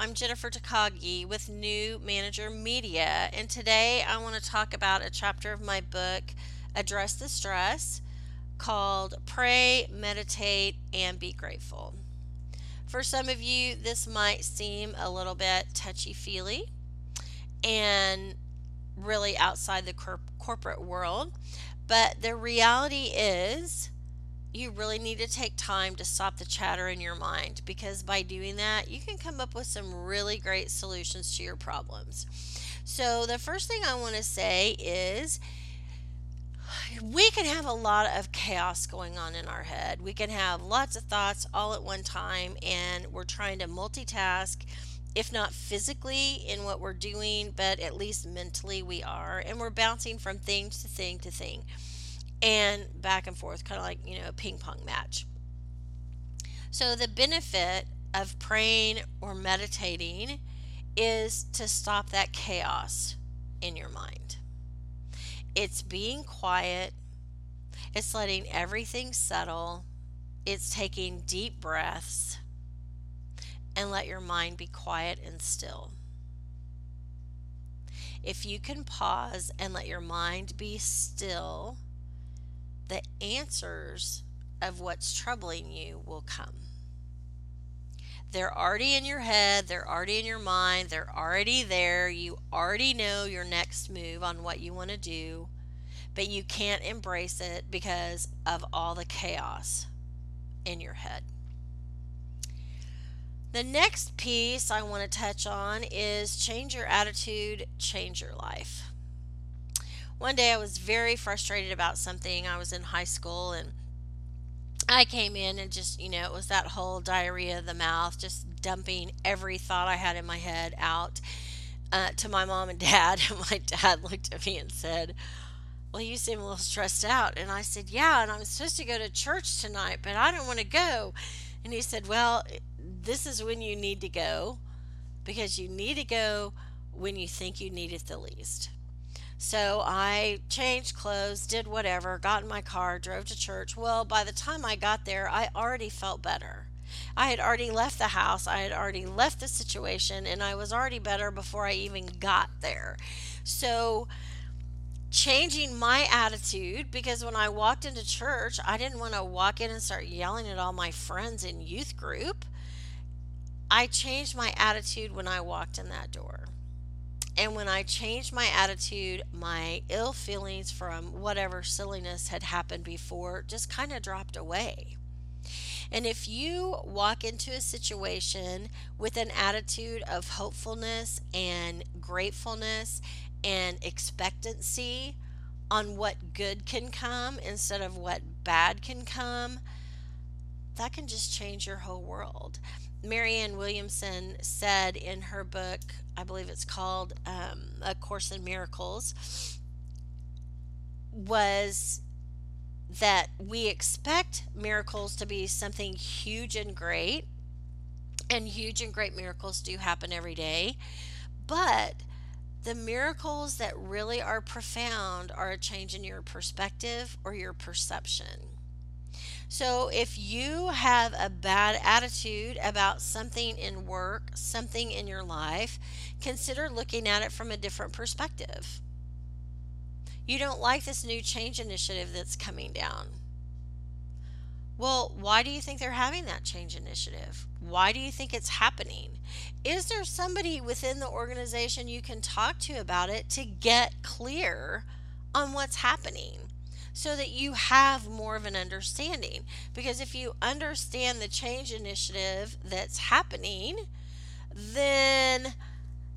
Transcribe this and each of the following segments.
I'm Jennifer Takagi with New Manager Media, and today I want to talk about a chapter of my book, Address the Stress, called Pray, Meditate, and Be Grateful. For some of you, this might seem a little bit touchy feely and really outside the corp- corporate world, but the reality is you really need to take time to stop the chatter in your mind because by doing that, you can come up with some really great solutions to your problems. So, the first thing I want to say is we can have a lot of chaos going on in our head. We can have lots of thoughts all at one time, and we're trying to multitask, if not physically in what we're doing, but at least mentally we are. And we're bouncing from thing to thing to thing and back and forth, kind of like, you know, a ping pong match. So, the benefit of praying or meditating is to stop that chaos in your mind. It's being quiet, it's letting everything settle, it's taking deep breaths, and let your mind be quiet and still. If you can pause and let your mind be still, the answers of what's troubling you will come. They're already in your head, they're already in your mind, they're already there. You already know your next move on what you want to do, but you can't embrace it because of all the chaos in your head. The next piece I want to touch on is change your attitude, change your life. One day I was very frustrated about something. I was in high school and I came in and just, you know, it was that whole diarrhea of the mouth, just dumping every thought I had in my head out uh, to my mom and dad. And my dad looked at me and said, Well, you seem a little stressed out. And I said, Yeah, and I'm supposed to go to church tonight, but I don't want to go. And he said, Well, this is when you need to go because you need to go when you think you need it the least. So I changed clothes, did whatever, got in my car, drove to church. Well, by the time I got there, I already felt better. I had already left the house, I had already left the situation, and I was already better before I even got there. So, changing my attitude because when I walked into church, I didn't want to walk in and start yelling at all my friends in youth group. I changed my attitude when I walked in that door. And when I changed my attitude, my ill feelings from whatever silliness had happened before just kind of dropped away. And if you walk into a situation with an attitude of hopefulness and gratefulness and expectancy on what good can come instead of what bad can come, that can just change your whole world. Marianne Williamson said in her book, I believe it's called um, A Course in Miracles, was that we expect miracles to be something huge and great, and huge and great miracles do happen every day, but the miracles that really are profound are a change in your perspective or your perception. So, if you have a bad attitude about something in work, something in your life, consider looking at it from a different perspective. You don't like this new change initiative that's coming down. Well, why do you think they're having that change initiative? Why do you think it's happening? Is there somebody within the organization you can talk to about it to get clear on what's happening? So that you have more of an understanding. Because if you understand the change initiative that's happening, then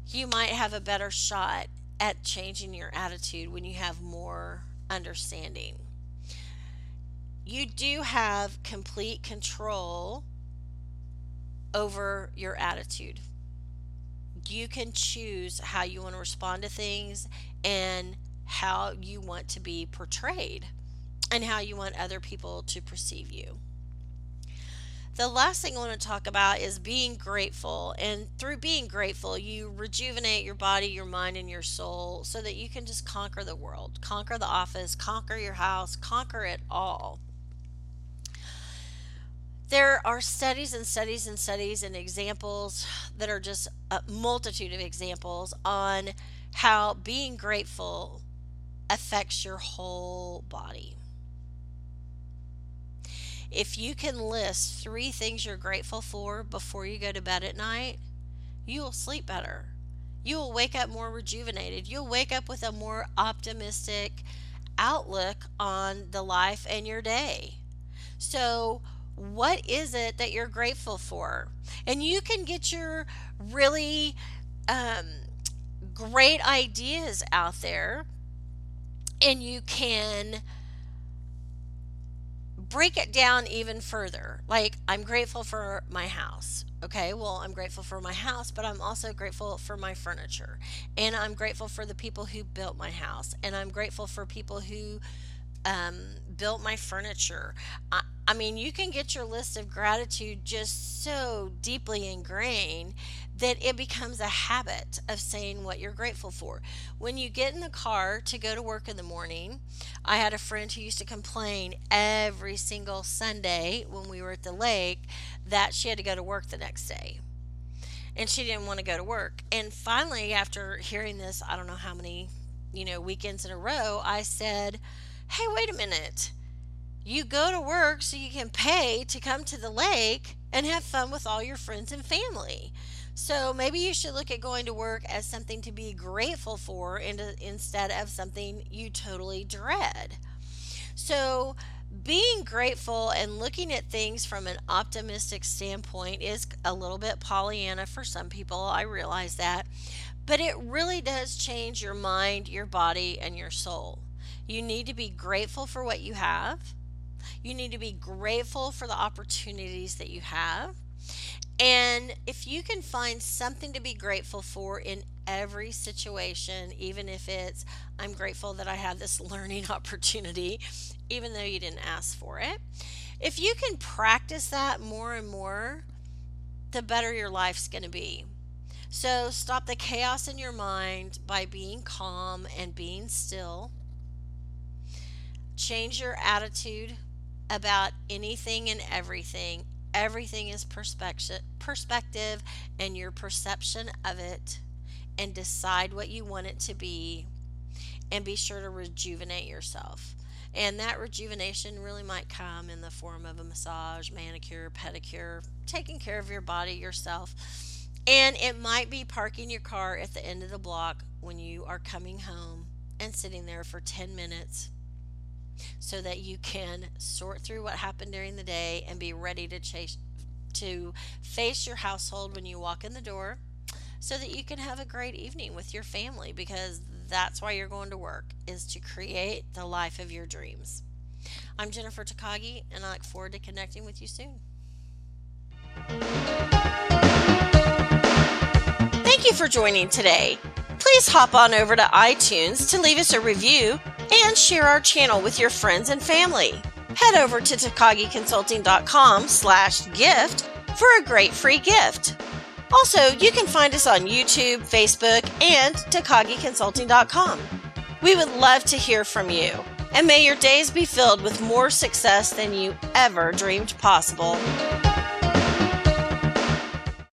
you might have a better shot at changing your attitude when you have more understanding. You do have complete control over your attitude. You can choose how you want to respond to things and how you want to be portrayed and how you want other people to perceive you. The last thing I want to talk about is being grateful. And through being grateful, you rejuvenate your body, your mind, and your soul so that you can just conquer the world, conquer the office, conquer your house, conquer it all. There are studies and studies and studies and examples that are just a multitude of examples on how being grateful affects your whole body. If you can list three things you're grateful for before you go to bed at night, you will sleep better. You will wake up more rejuvenated. You'll wake up with a more optimistic outlook on the life and your day. So, what is it that you're grateful for? And you can get your really um, great ideas out there and you can break it down even further. Like, I'm grateful for my house. Okay, well, I'm grateful for my house, but I'm also grateful for my furniture. And I'm grateful for the people who built my house. And I'm grateful for people who um, built my furniture. I, I mean, you can get your list of gratitude just so deeply ingrained that it becomes a habit of saying what you're grateful for. When you get in the car to go to work in the morning, I had a friend who used to complain every single Sunday when we were at the lake that she had to go to work the next day. And she didn't want to go to work. And finally, after hearing this, I don't know how many, you know, weekends in a row, I said, Hey, wait a minute. You go to work so you can pay to come to the lake and have fun with all your friends and family. So maybe you should look at going to work as something to be grateful for uh, instead of something you totally dread. So being grateful and looking at things from an optimistic standpoint is a little bit Pollyanna for some people. I realize that. But it really does change your mind, your body, and your soul. You need to be grateful for what you have. You need to be grateful for the opportunities that you have. And if you can find something to be grateful for in every situation, even if it's, I'm grateful that I have this learning opportunity, even though you didn't ask for it, if you can practice that more and more, the better your life's going to be. So stop the chaos in your mind by being calm and being still. Change your attitude about anything and everything Everything is perspective, perspective and your perception of it, and decide what you want it to be, and be sure to rejuvenate yourself. And that rejuvenation really might come in the form of a massage, manicure, pedicure, taking care of your body yourself. And it might be parking your car at the end of the block when you are coming home and sitting there for 10 minutes so that you can sort through what happened during the day and be ready to chase to face your household when you walk in the door so that you can have a great evening with your family because that's why you're going to work is to create the life of your dreams. I'm Jennifer Takagi and I look forward to connecting with you soon. Thank you for joining today. Please hop on over to iTunes to leave us a review and share our channel with your friends and family. Head over to takagiconsulting.com slash gift for a great free gift. Also, you can find us on YouTube, Facebook, and takagiconsulting.com. We would love to hear from you, and may your days be filled with more success than you ever dreamed possible.